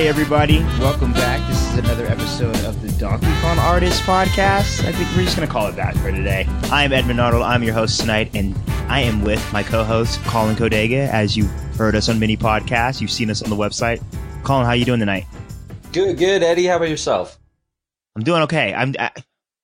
Hey, everybody. Welcome back. This is another episode of the Donkey Kong Artist Podcast. I think we're just going to call it that for today. I'm Edmund Arnold. I'm your host tonight, and I am with my co host, Colin Kodega. As you heard us on mini podcasts, you've seen us on the website. Colin, how you doing tonight? Good, good. Eddie, how about yourself? I'm doing okay. I'm, I,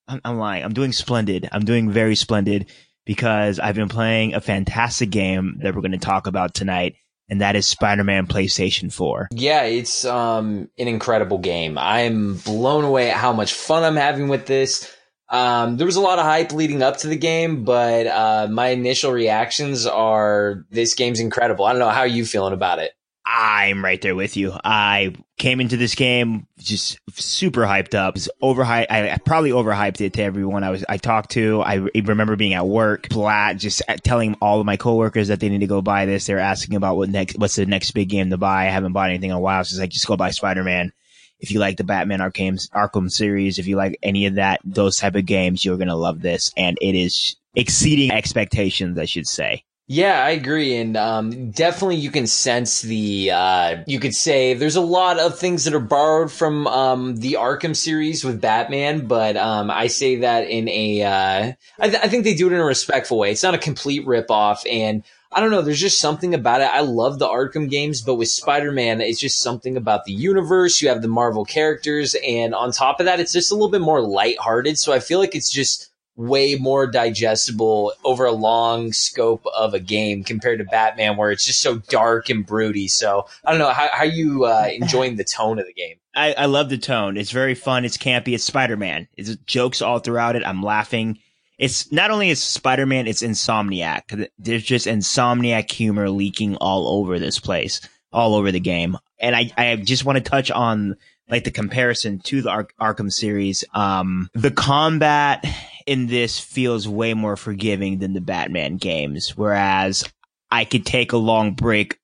I'm, I'm lying. I'm doing splendid. I'm doing very splendid because I've been playing a fantastic game that we're going to talk about tonight and that is Spider-Man PlayStation 4. Yeah, it's um an incredible game. I'm blown away at how much fun I'm having with this. Um, there was a lot of hype leading up to the game, but uh, my initial reactions are this game's incredible. I don't know how you feeling about it. I'm right there with you. I came into this game just super hyped up. Was overhyped. I probably overhyped it to everyone I was I talked to. I remember being at work, flat, just uh, telling all of my coworkers that they need to go buy this. They're asking about what next, what's the next big game to buy. I haven't bought anything in a while, so it's like just go buy Spider Man. If you like the Batman Arkham Arkham series, if you like any of that, those type of games, you're gonna love this, and it is exceeding expectations, I should say. Yeah, I agree. And um, definitely you can sense the, uh, you could say there's a lot of things that are borrowed from um, the Arkham series with Batman, but um, I say that in a, uh, I, th- I think they do it in a respectful way. It's not a complete ripoff. And I don't know, there's just something about it. I love the Arkham games, but with Spider Man, it's just something about the universe. You have the Marvel characters. And on top of that, it's just a little bit more lighthearted. So I feel like it's just, way more digestible over a long scope of a game compared to Batman, where it's just so dark and broody. So I don't know how, how you uh, enjoying the tone of the game. I, I love the tone. It's very fun. It's campy. It's Spider Man. It's jokes all throughout it. I'm laughing. It's not only is Spider Man, it's Insomniac. There's just Insomniac humor leaking all over this place, all over the game. And I, I just want to touch on like the comparison to the Ar- Arkham series. Um, the combat in this feels way more forgiving than the Batman games, whereas I could take a long break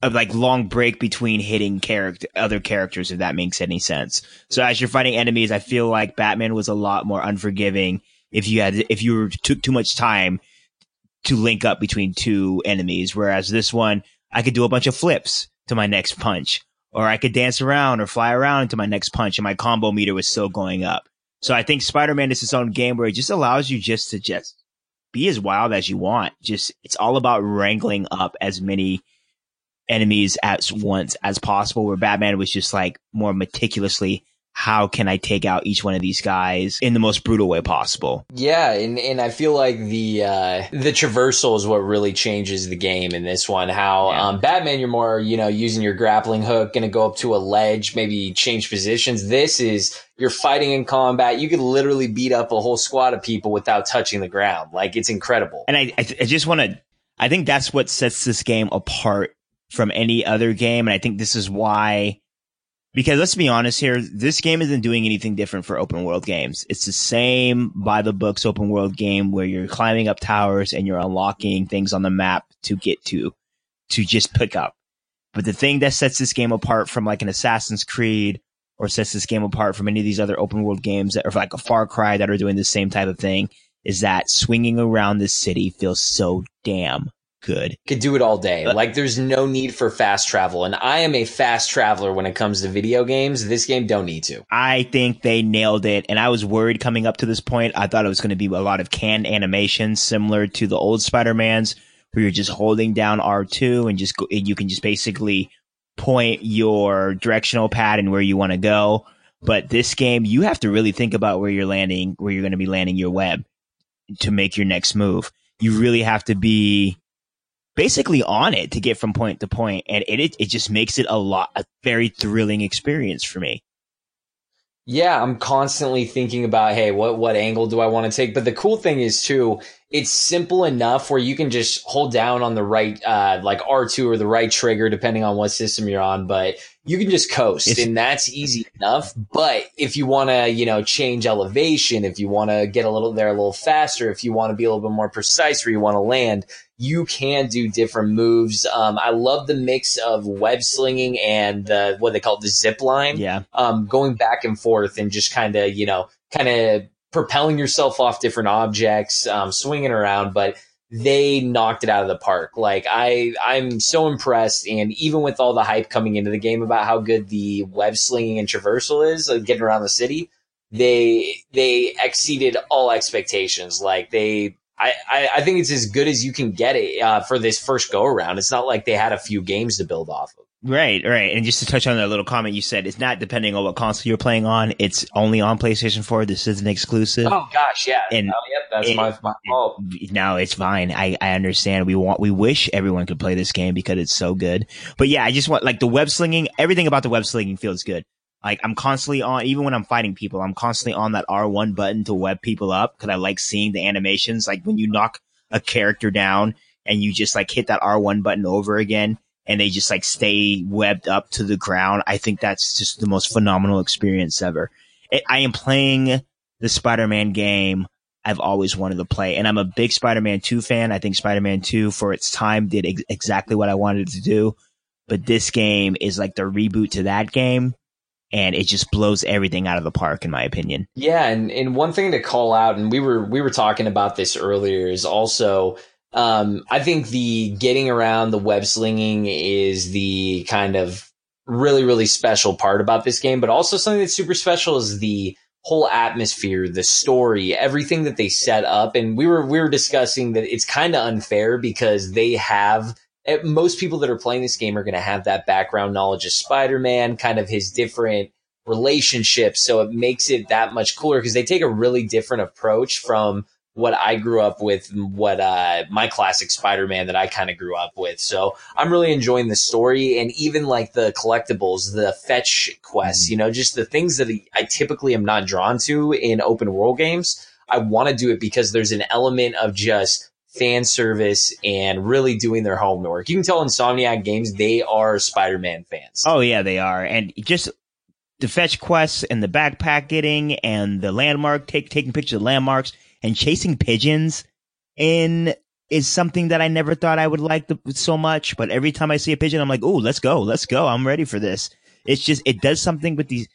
of like long break between hitting character other characters if that makes any sense. So as you're fighting enemies, I feel like Batman was a lot more unforgiving if you had if you were, took too much time to link up between two enemies, whereas this one I could do a bunch of flips to my next punch or I could dance around or fly around into my next punch and my combo meter was still going up. So I think Spider-Man is its own game where it just allows you just to just be as wild as you want. Just, it's all about wrangling up as many enemies at once as possible where Batman was just like more meticulously how can I take out each one of these guys in the most brutal way possible? Yeah, and, and I feel like the uh, the traversal is what really changes the game in this one. How yeah. um, Batman, you're more you know using your grappling hook, going to go up to a ledge, maybe change positions. This is you're fighting in combat. You could literally beat up a whole squad of people without touching the ground. Like it's incredible. And I I, I just want to. I think that's what sets this game apart from any other game, and I think this is why because let's be honest here, this game isn't doing anything different for open world games. It's the same by the books open world game where you're climbing up towers and you're unlocking things on the map to get to, to just pick up. But the thing that sets this game apart from like an Assassin's Creed or sets this game apart from any of these other open world games that are like a Far Cry that are doing the same type of thing is that swinging around this city feels so damn good. Could do it all day. But, like there's no need for fast travel. And I am a fast traveler when it comes to video games. This game don't need to. I think they nailed it. And I was worried coming up to this point. I thought it was going to be a lot of canned animations similar to the old Spider-Mans where you're just holding down R2 and just go, and you can just basically point your directional pad and where you want to go. But this game, you have to really think about where you're landing, where you're going to be landing your web to make your next move. You really have to be basically on it to get from point to point, and it it, just makes it a lot a very thrilling experience for me. Yeah, I'm constantly thinking about, hey, what what angle do I want to take? But the cool thing is too, it's simple enough where you can just hold down on the right, uh, like R2 or the right trigger, depending on what system you're on. But you can just coast it's, and that's easy enough. But if you want to, you know, change elevation, if you want to get a little there a little faster, if you want to be a little bit more precise where you want to land, you can do different moves. Um, I love the mix of web slinging and the, what they call it, the zip line. Yeah. Um, going back and forth and just kind of, you know, kind of propelling yourself off different objects, um, swinging around. But they knocked it out of the park. Like I, I'm so impressed, and even with all the hype coming into the game about how good the web slinging and traversal is, like getting around the city, they they exceeded all expectations. Like they, I, I, I think it's as good as you can get it uh, for this first go around. It's not like they had a few games to build off of. Right, right. And just to touch on that little comment you said, it's not depending on what console you're playing on. It's only on PlayStation 4. This is an exclusive. Oh gosh, yeah. And- oh, yep, that's and- my, my fault. No, it's fine. I, I understand. We want, we wish everyone could play this game because it's so good. But yeah, I just want, like, the web slinging, everything about the web slinging feels good. Like, I'm constantly on, even when I'm fighting people, I'm constantly on that R1 button to web people up because I like seeing the animations. Like, when you knock a character down and you just, like, hit that R1 button over again and they just, like, stay webbed up to the ground. I think that's just the most phenomenal experience ever. I I am playing the Spider-Man game I've always wanted to play. And I'm a big Spider-Man 2 fan. I think Spider-Man 2 for its time did ex- exactly what I wanted it to do. But this game is like the reboot to that game. And it just blows everything out of the park, in my opinion. Yeah, and, and one thing to call out, and we were we were talking about this earlier, is also um, I think the getting around the web slinging is the kind of really really special part about this game, but also something that's super special is the whole atmosphere, the story, everything that they set up. And we were we were discussing that it's kind of unfair because they have most people that are playing this game are going to have that background knowledge of Spider-Man, kind of his different relationships. So it makes it that much cooler because they take a really different approach from what I grew up with, what uh, my classic Spider-Man that I kind of grew up with. So I'm really enjoying the story and even like the collectibles, the fetch quests, you know, just the things that I typically am not drawn to in open world games. I want to do it because there's an element of just fan service and really doing their homework. You can tell Insomniac Games they are Spider-Man fans. Oh yeah, they are. And just the fetch quests and the backpack getting and the landmark, take, taking pictures of landmarks and chasing pigeons in is something that I never thought I would like the, so much. But every time I see a pigeon, I'm like, oh, let's go, let's go. I'm ready for this. It's just, it does something with these.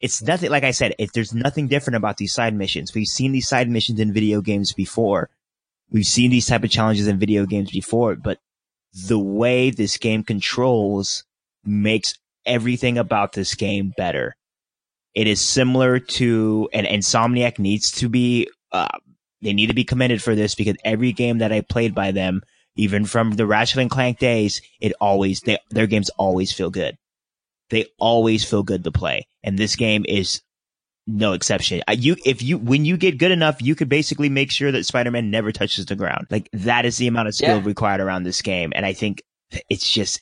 It's nothing, like I said, if there's nothing different about these side missions. We've seen these side missions in video games before. We've seen these type of challenges in video games before, but the way this game controls makes everything about this game better. It is similar to, and Insomniac needs to be, uh, they need to be commended for this because every game that I played by them, even from the Ratchet and Clank days, it always, they, their games always feel good. They always feel good to play. And this game is no exception. You, if you, when you get good enough, you could basically make sure that Spider-Man never touches the ground. Like that is the amount of skill Yeah. required around this game. And I think it's just,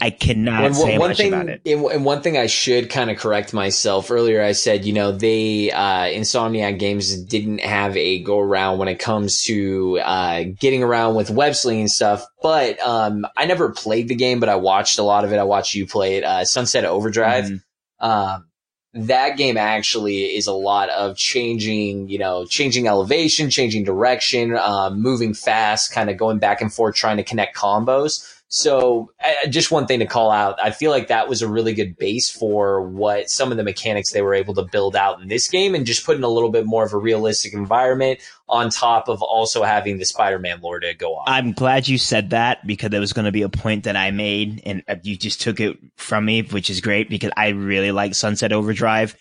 I cannot And say one, much thing, about it. and, one thing I should kind of correct myself. Earlier, I said, you know, they uh, Insomniac Games didn't have a go around when it comes to uh, getting around with web slinging stuff. But um, I never played the game, but I watched a lot of it. I watched you play it. Uh, Sunset Overdrive. Mhm. Um, that game actually is a lot of changing, you know, changing elevation, changing direction, um, moving fast, kind of going back and forth, trying to connect combos. So just one thing to call out. I feel like that was a really good base for what some of the mechanics they were able to build out in this game and just putting a little bit more of a realistic environment on top of also having the Spider-Man lore to go on. I'm glad you said that because there was going to be a point that I made and uh, you just took it from me, which is great because I really like Sunset Overdrive.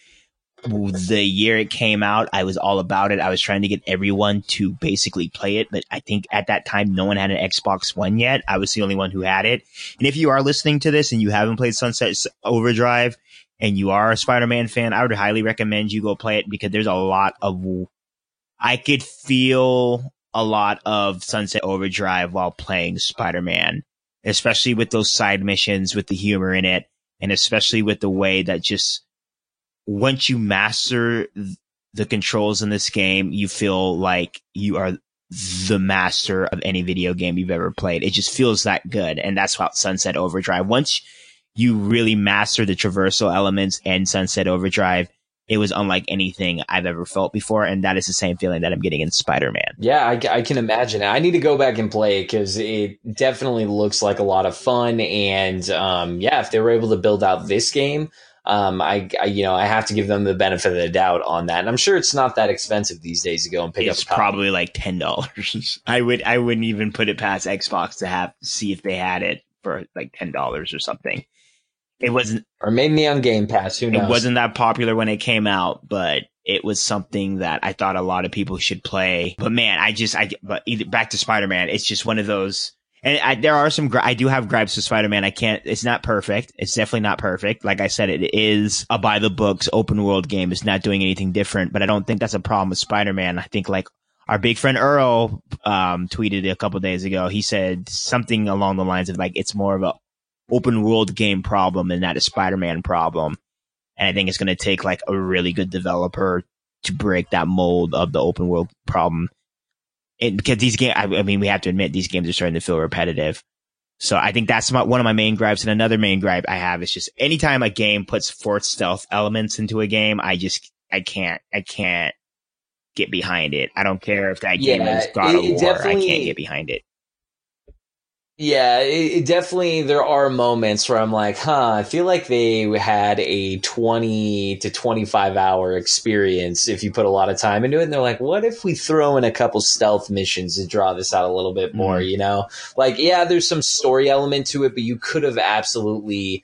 The year it came out, I was all about it. I was trying to get everyone to basically play it, but I think at that time no one had an Xbox One yet. I was the only one who had it. And if you are listening to this and you haven't played Sunset Overdrive and you are a Spider-Man fan, I would highly recommend you go play it because there's a lot of I could feel a lot of Sunset Overdrive while playing Spider-Man, especially with those side missions with the humor in it, and especially with the way that just once you master the controls in this game, you feel like you are the master of any video game you've ever played. It just feels that good. And that's about Sunset Overdrive. Once you really master the traversal elements and Sunset Overdrive, it was unlike anything I've ever felt before. And that is the same feeling that I'm getting in Spider-Man. Yeah, I, I can imagine. I need to go back and play it because it definitely looks like a lot of fun. And um, yeah, if they were able to build out this game, um, I, I, you know, I have to give them the benefit of the doubt on that. And I'm sure it's not that expensive these days to go and pick it's up. It's probably like ten dollars. I would, I wouldn't even put it past Xbox to have see if they had it for like ten dollars or something. It wasn't, or maybe on Game Pass. Who knows? It wasn't that popular when it came out, but it was something that I thought a lot of people should play. But man, I just, I, but either back to Spider Man, it's just one of those and I, there are some, I do have gripes with Spider-Man. I can't, it's not perfect. It's definitely not perfect. Like I said, it is a by the books open world game. It's not doing anything different, but I don't think that's a problem with Spider-Man. I think like our big friend Earl, um, tweeted a couple days ago. He said something along the lines of like, it's more of a open world game problem and not a Spider-Man problem. And I think it's going to take like a really good developer to break that mold of the open world problem it, because these games, I, I, mean, we have to admit these games are starting to feel repetitive. So I think that's my, one of my main gripes. And another main gripe I have is just anytime a game puts fourth stealth elements into a game, I just, I can't, I can't get behind it. I don't care if that game yeah, is God of War. I can't get behind it. Yeah, it, it, definitely there are moments where I'm like, huh, I feel like they had a 20 to 25 hour experience if you put a lot of time into it. And they're like, what if we throw in a couple stealth missions to draw this out a little bit more, mm. you know? Like, yeah, there's some story element to it, but you could have absolutely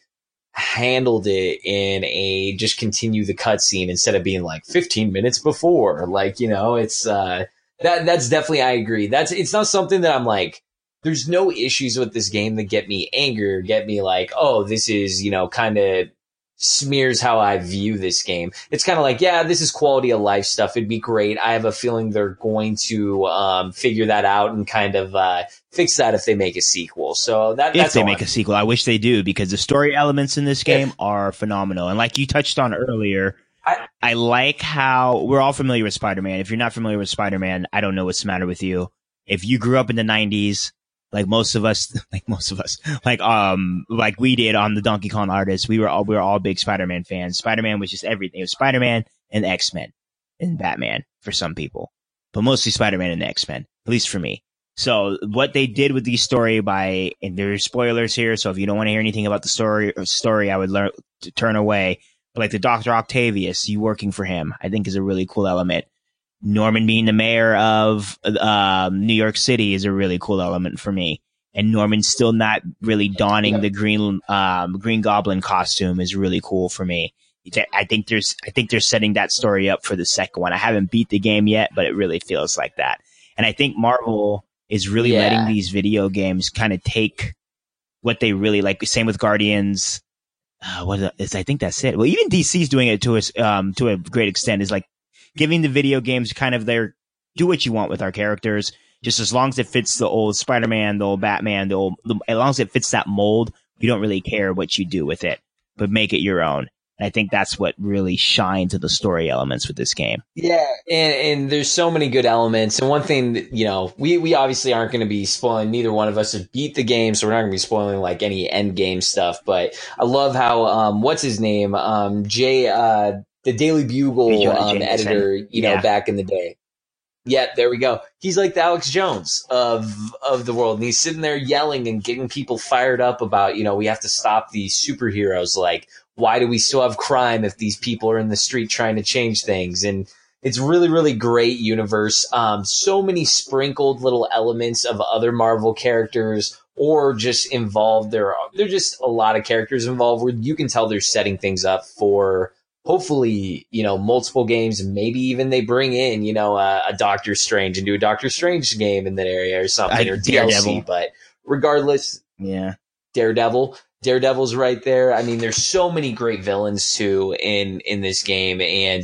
handled it in a just continue the cutscene instead of being like 15 minutes before. Like, you know, it's uh that that's definitely I agree. That's it's not something that I'm like there's no issues with this game that get me angry or get me like, oh, this is, you know, kind of smears how I view this game. It's kind of like, yeah, this is quality of life stuff. It'd be great. I have a feeling they're going to um, figure that out and kind of uh, fix that if they make a sequel. So that if they make I'm a sequel, I wish they do because the story elements in this game if, are phenomenal. And like you touched on earlier. I, I like how we're all familiar with Spider-Man. If you're not familiar with Spider-Man, I don't know what's the matter with you. If you grew up in the 90s, like most of us, like most of us, like um, like we did on the Donkey Kong Artist. We were all we were all big Spider Man fans. Spider Man was just everything. It was Spider Man and X Men and Batman for some people, but mostly Spider Man and X Men, at least for me. So what they did with the story by, and there's spoilers here. So if you don't want to hear anything about the story, story, I would learn to turn away. But like the Doctor Octavius, you working for him, I think is a really cool element. Norman being the mayor of um, New York City is a really cool element for me. And Norman still not really donning the green um, Green Goblin costume is really cool for me. I think there's I think they're setting that story up for the second one. I haven't beat the game yet, but it really feels like that. And I think Marvel is really yeah. letting these video games kind of take what they really like. Same with Guardians. Uh, what is, I think that's it. Well, even DC's doing it to us um, to a great extent. Is like giving the video games kind of their do what you want with our characters. Just as long as it fits the old Spider-Man, the old Batman, the old, the, as long as it fits that mold, you don't really care what you do with it, but make it your own. And I think that's what really shines to the story elements with this game. Yeah, and, and there's so many good elements. And one thing that, you know, we, we obviously aren't going to be spoiling, neither one of us have beat the game, so we're not going to be spoiling like any end game stuff. But I love how, um, what's his name? Um, Jay, uh, the Daily Bugle um, editor, you yeah. know, back in the day. Yeah, there we go. He's like the Alex Jones of of the world, and he's sitting there yelling and getting people fired up about, you know, we have to stop these superheroes. Like, why do we still have crime if these people are in the street trying to change things? And it's really, really great universe. Um, so many sprinkled little elements of other Marvel characters or just involved. There are, there are just a lot of characters involved where you can tell they're setting things up for hopefully, you know, multiple games, maybe even they bring in, you know, a, a Doctor Strange and do a Doctor Strange game in that area or something, I, or DLC. But regardless, yeah, Daredevil, Daredevil's right there. I mean, there's so many great villains too in in this game, and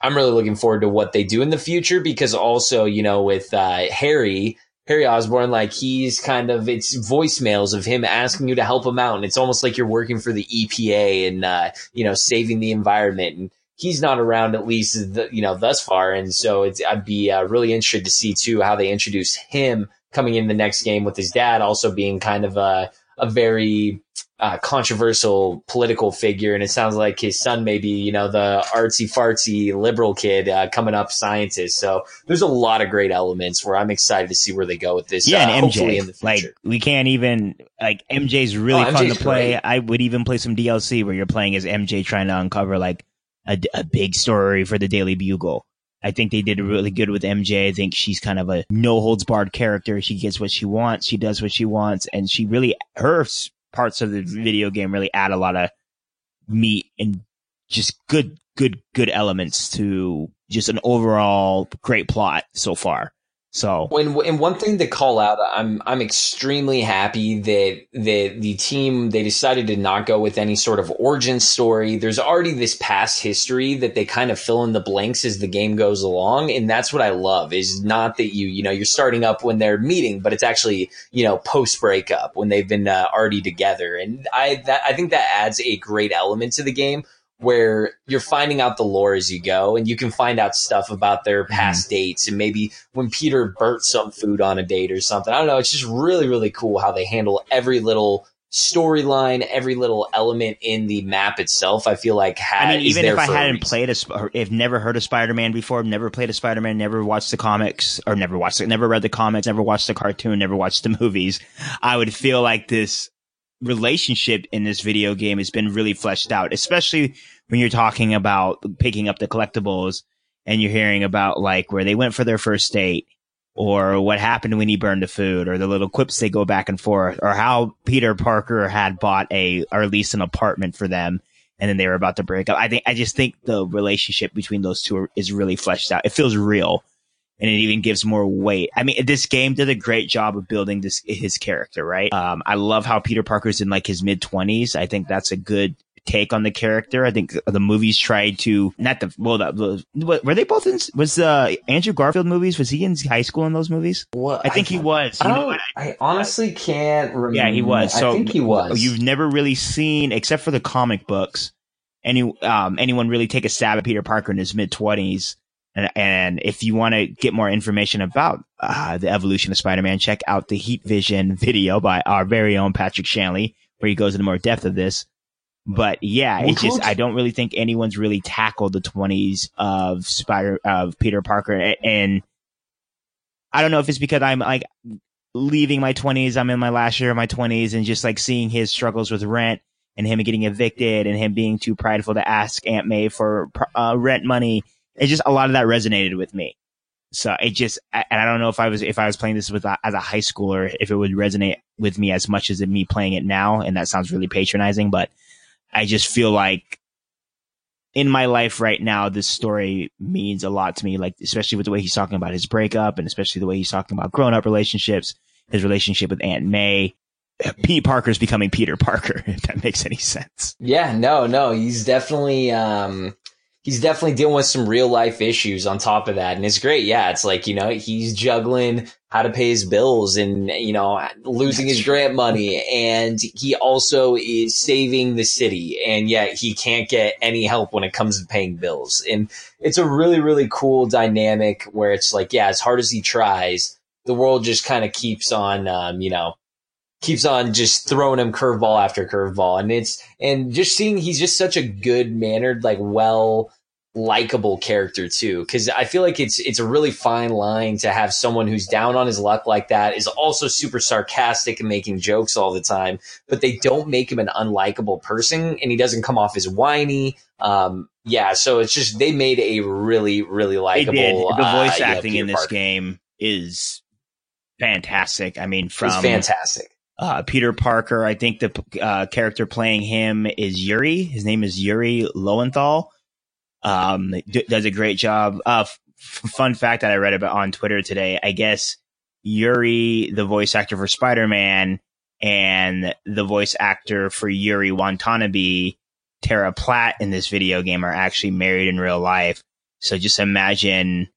I'm really looking forward to what they do in the future because also, you know, with uh, Harry Harry Osborn, like he's kind of it's voicemails of him asking you to help him out, and it's almost like you're working for the EPA and uh, you know saving the environment. And he's not around at least the, you know thus far, and so it's I'd be uh, really interested to see too how they introduce him coming in the next game with his dad also being kind of a a very uh, controversial political figure, and it sounds like his son may be, you know, the artsy fartsy liberal kid uh, coming up scientist. So there's a lot of great elements where I'm excited to see where they go with this. Yeah, uh, and hopefully in the MJ. future. Like we can't even like MJ's really Oh, fun MJ's to play. great. I would even play some DLC where you're playing as MJ trying to uncover like a, a big story for the Daily Bugle. I think they did really good with MJ. I think she's kind of a no holds barred character. She gets what she wants. She does what she wants, and she really her parts of the video game really add a lot of meat and just good, good, good elements to just an overall great plot so far. So When and one thing to call out, I'm I'm extremely happy that that the team they decided to not go with any sort of origin story. There's already this past history that they kind of fill in the blanks as the game goes along, and that's what I love. Is not that you you know you're starting up when they're meeting, but it's actually you know post breakup when they've been uh, already together, and I that I think that adds a great element to the game where you're finding out the lore as you go and you can find out stuff about their mm-hmm. past dates and maybe when Peter burnt some food on a date or something. I don't know. It's just really, really cool how they handle every little storyline, every little element in the map itself. I feel like ha- I mean, even if I hadn't played a, if never heard of Spider Man before, never played a Spider Man, never watched the comics, or never watched never read the comics, never watched the cartoon, never watched the movies, I would feel like this relationship in this video game has been really fleshed out, especially when you're talking about picking up the collectibles and you're hearing about like where they went for their first date or what happened when he burned the food or the little quips they go back and forth or how Peter Parker had bought a or leased an apartment for them and then they were about to break up. I think I just think the relationship between those two is really fleshed out. It feels real and it even gives more weight. I mean, this game did a great job of building this his character, right? Um, I love how Peter Parker's in like his mid twenties. I think that's a good take on the character. I think the movies tried to not the well, the, the, were they both in? Was the Andrew Garfield movies? Was he in high school in those movies? What? I think he was. I know don't. I honestly can't remember. Yeah, he was. So I think he was. You've never really seen, except for the comic books, any um anyone really take a stab at Peter Parker in his mid twenties. And, and if you want to get more information about uh, the evolution of Spider-Man, check out the Heat Vision video by our very own Patrick Shanley, where he goes into more depth of this. But yeah, it's just. I don't really think anyone's really tackled the twenties of Spider of Peter Parker, and I don't know if it's because I'm like leaving my 20s. I'm in my last year of my 20s and just like seeing his struggles with rent and him getting evicted and him being too prideful to ask Aunt May for uh, rent money. It just a lot of that resonated with me. So it just, and I don't know if I was, if I was playing this with a, as a high schooler, if it would resonate with me as much as me playing it now. And that sounds really patronizing, but I just feel like in my life right now, this story means a lot to me. Like, especially with the way he's talking about his breakup and especially the way he's talking about grown up relationships, his relationship with Aunt May. Pete Parker's becoming Peter Parker, if that makes any sense. Yeah, no, no, he's definitely um he's definitely dealing with some real life issues on top of that. And it's great. Yeah, it's like, you know, he's juggling how to pay his bills and, you know, losing his grant money. And he also is saving the city. And yet he can't get any help when it comes to paying bills. And it's a really, really cool dynamic where it's like, yeah, as hard as he tries, the world just kind of keeps on, um, you know, keeps on just throwing him curveball after curveball. And it's, and just seeing he's just such a good mannered, like well likable character too. Cause I feel like it's, it's a really fine line to have someone who's down on his luck like that is also super sarcastic and making jokes all the time, but they don't make him an unlikable person and he doesn't come off as whiny. Um, yeah. So it's just, they made a really, really likable. The uh, voice know, acting Peter in this Parker. game is fantastic. I mean, It's from fantastic. Uh, Peter Parker, I think the uh, character playing him is Yuri. His name is Yuri Lowenthal. Um, d- does a great job. Uh, f- fun fact that I read about on Twitter today. I guess Yuri, the voice actor for Spider Man, and the voice actor for Yuri Watanabe, Tara Platt in this video game are actually married in real life. So just imagine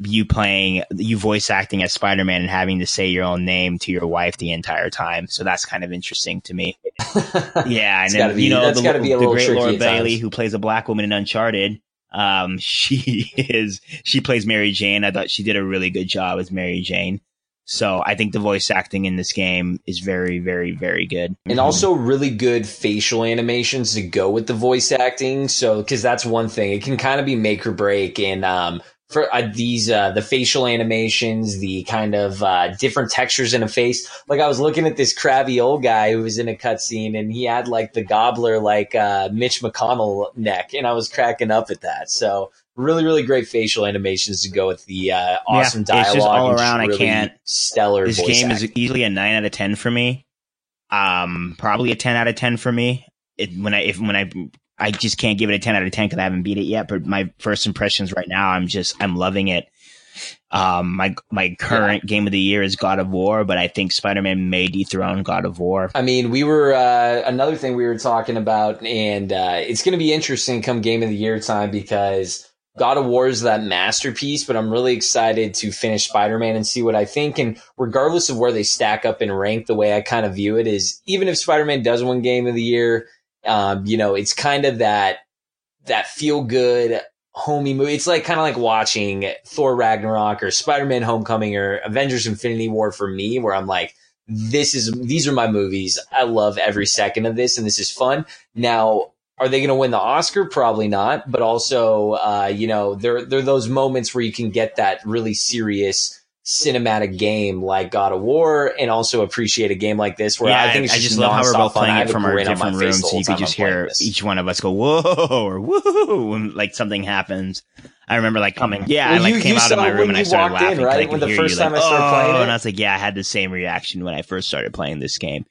you playing, you voice acting as Spider Man and having to say your own name to your wife the entire time. So that's kind of interesting to me. Yeah, and then be- you know the, gotta be a the great Laura Bailey, who plays a black woman in Uncharted. Um, she is she plays Mary Jane. I thought she did a really good job as Mary Jane. So I think the voice acting in this game is very, very, very good. And also really good facial animations to go with the voice acting. So, cause that's one thing. It can kind of be make or break. And, um, for uh, these uh, the facial animations, the kind of uh, different textures in a face. Like I was looking at this crabby old guy who was in a cutscene, and he had like the gobbler, like uh, Mitch McConnell neck, and I was cracking up at that. So really, really great facial animations to go with the uh, awesome yeah, dialogue. It's just all around. Really I can't stellar. This game acting. is easily a nine out of ten for me. Um, probably a ten out of ten for me. It, when I if when I I just can't give it a 10 out of 10 because I haven't beat it yet. But my first impressions right now, I'm just, I'm loving it. Um, my, my current yeah. game of the year is God of War, but I think Spider-Man may dethrone God of War. I mean, we were, uh, another thing we were talking about, and, uh, it's going to be interesting come game of the year time because God of War is that masterpiece, but I'm really excited to finish Spider-Man and see what I think. And regardless of where they stack up in rank, the way I kind of view it is even if Spider-Man does win game of the year, um, you know, it's kind of that that feel good homey movie. It's like kind of like watching Thor Ragnarok or Spider-Man Homecoming or Avengers Infinity War for me, where I'm like, this is these are my movies. I love every second of this, and this is fun. Now, are they going to win the Oscar? Probably not. But also, uh, you know, there there are those moments where you can get that really serious cinematic game like God of War and also appreciate a game like this where yeah, I think it's I just, just love how we're both playing it from our different rooms so you could just hear each one of us go whoa or whoa when like something happens. I remember like coming, yeah, well, I like you, came you out of my room and I started laughing. In, right? When the first time like, I started oh, playing it. And I was like, yeah, I had the same reaction when I first started playing this game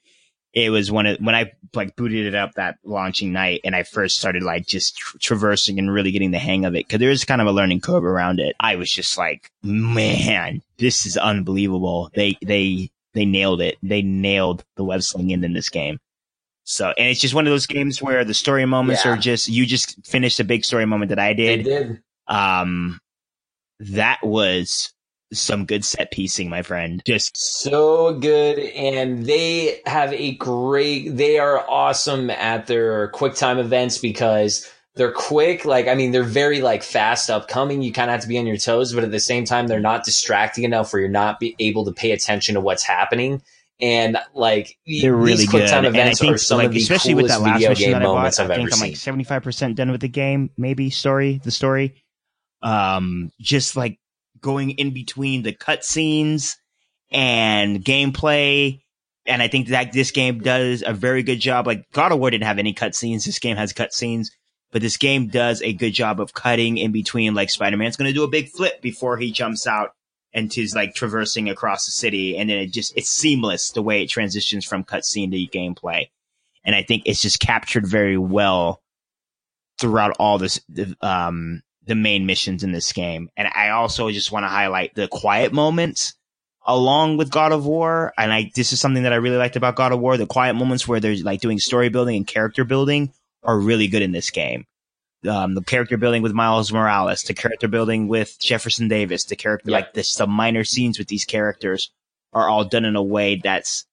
it was when it when I like booted it up that launching night and I first started like just tra- traversing and really getting the hang of it because there is kind of a learning curve around it. I was just like, man, this is unbelievable. They they they nailed it. They nailed the web slinging in this game. So and it's just one of those games where the story moments yeah. are just you just finished a big story moment that I did. They did. Um, that was some good set piecing, my friend. Just so good. And they have a great, they are awesome at their quick time events because they're quick. Like, I mean, they're very like fast upcoming. You kind of have to be on your toes, but at the same time, they're not distracting enough where you're not be able to pay attention to what's happening. And like they're really quick time events think, are some like, of the especially with that last video game that I moments bought, I've I think I'm like seventy five percent done with the game, maybe story, the story. Um, just like going in between the cutscenes and gameplay. And I think that this game does a very good job. Like God of War didn't have any cutscenes. This game has cutscenes, but this game does a good job of cutting in between. Like Spider Man's going to do a big flip before he jumps out and he's like traversing across the city. And then it just, it's seamless the way it transitions from cutscene to gameplay. And I think it's just captured very well throughout all this, um, the main missions in this game. And I also just want to highlight the quiet moments along with God of War. And I, this is something that I really liked about God of War. The quiet moments where they're like doing story building and character building are really good in this game. Um, the character building with Miles Morales, the character building with Jefferson Davis, the character, like this, the minor scenes with these characters are all done in a way that's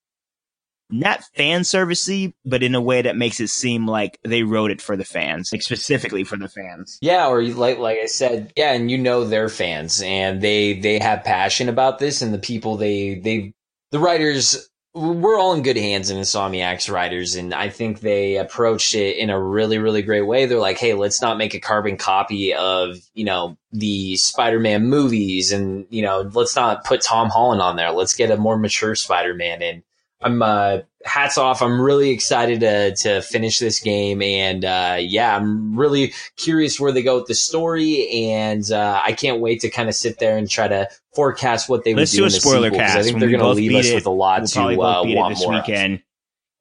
not fan servicey, but in a way that makes it seem like they wrote it for the fans, like specifically for the fans. Yeah, or like like I said, yeah, and you know they're fans and they they have passion about this, and the people they they the writers we're all in good hands in Insomniac's writers, and I think they approached it in a really, really great way. They're like, hey, let's not make a carbon copy of, you know, the Spider-Man movies, and, you know, let's not put Tom Holland on there. Let's get a more mature Spider-Man in. I'm uh, hats off. I'm really excited to to finish this game, and uh, yeah, I'm really curious where they go with the story, and uh, I can't wait to kind of sit there and try to forecast what they Let's would do. Let's do a spoiler sequel, cast. I think they're going to leave us it, with a lot we'll to uh, want this more. Weekend. Of.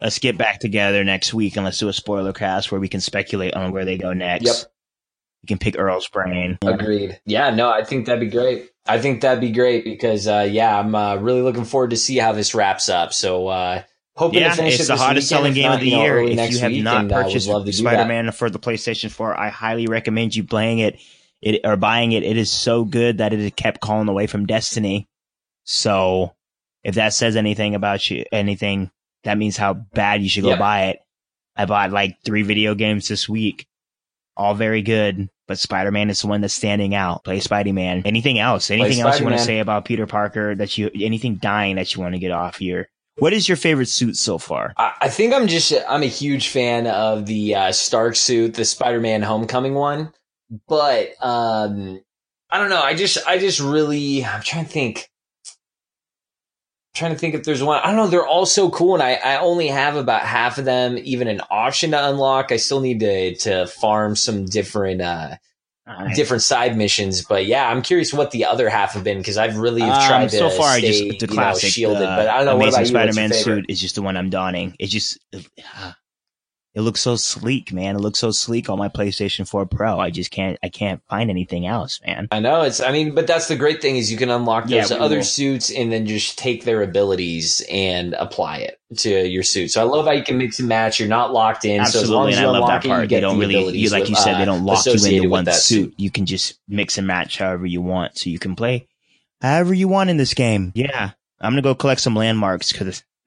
Let's get back together next week and let's do a spoiler cast where we can speculate on where they go next. Yep. You can pick Earl's brain. Agreed. Yeah, no, I think that'd be great. I think that'd be great because, uh, yeah, I'm uh, really looking forward to see how this wraps up. So, uh, hoping yeah, to finish it's it the hottest weekend, selling game not, of the you know, year. If you have not uh, purchased Spider-Man for the PlayStation 4, I highly recommend you playing it, it or buying it. It is so good that it kept Colin away from Destiny. So, if that says anything about you, anything, that means how bad you should go Yep. buy it. I bought like three video games this week, all very good. But Spider Man is the one that's standing out. Play Spidey Man. Anything else? Anything else you want to say about Peter Parker that you anything dying that you want to get off here? What is your favorite suit so far? I, I think I'm just I'm a huge fan of the uh, Stark suit, the Spider-Man Homecoming one. But um, I don't know. I just I just really I'm trying to think. Trying to think if there's one. I don't know. They're all so cool, and I, I only have about half of them even an option to unlock. I still need to to farm some different uh different side missions. But yeah, I'm curious what the other half have been because I've really Um, tried to so far, I stay, just the you know, classic shielded. the but I don't know what Amazing about you. What's your Spider-Man suit is just the one I'm donning. It just it looks so sleek, man. It looks so sleek on my PlayStation 4 Pro. I just can't I can't find anything else, man. I know it's. I mean, but that's the great thing is you can unlock those we other will. suits and then just take their abilities and apply it to your suit. So I love how you can mix and match. You're not locked in. so as long Absolutely, as you I love unlock that it, you get They don't the really, you, like with, you said, uh, they don't lock you into one that suit. You can just mix and match however you want, so you can play however you want in this game. Yeah, I'm gonna go collect some landmarks because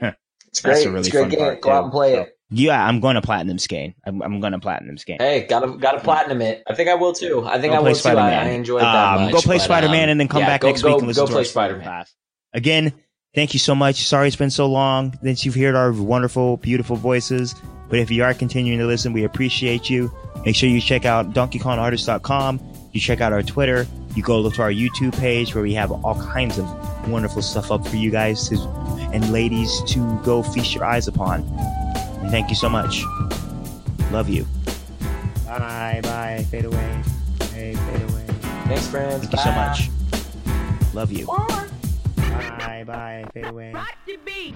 It's That's great. a really it's great fun game. part, Go out and play So- it. Yeah, I'm going to platinum scan. I'm, I'm going to platinum scan. Hey, gotta gotta platinum it. I think I will too. I think Go I will too. I. I enjoy it that Um, much. Go play Spider Man um, and then come yeah, back go, next go, week and listen go to play Spider Man. Again, thank you so much. Sorry it's been so long since you've heard our wonderful, beautiful voices. But if you are continuing to listen, we appreciate you. Make sure you check out DonkeyKongArtist.com. You check out our Twitter. You go look to our YouTube page where we have all kinds of wonderful stuff up for you guys to, and ladies to go feast your eyes upon. And thank you so much. Love you. Bye, bye. Fade away. Hey, fade away. Thanks, friends. Thank you so much. Love you. Bye, bye. Fade away. got to be.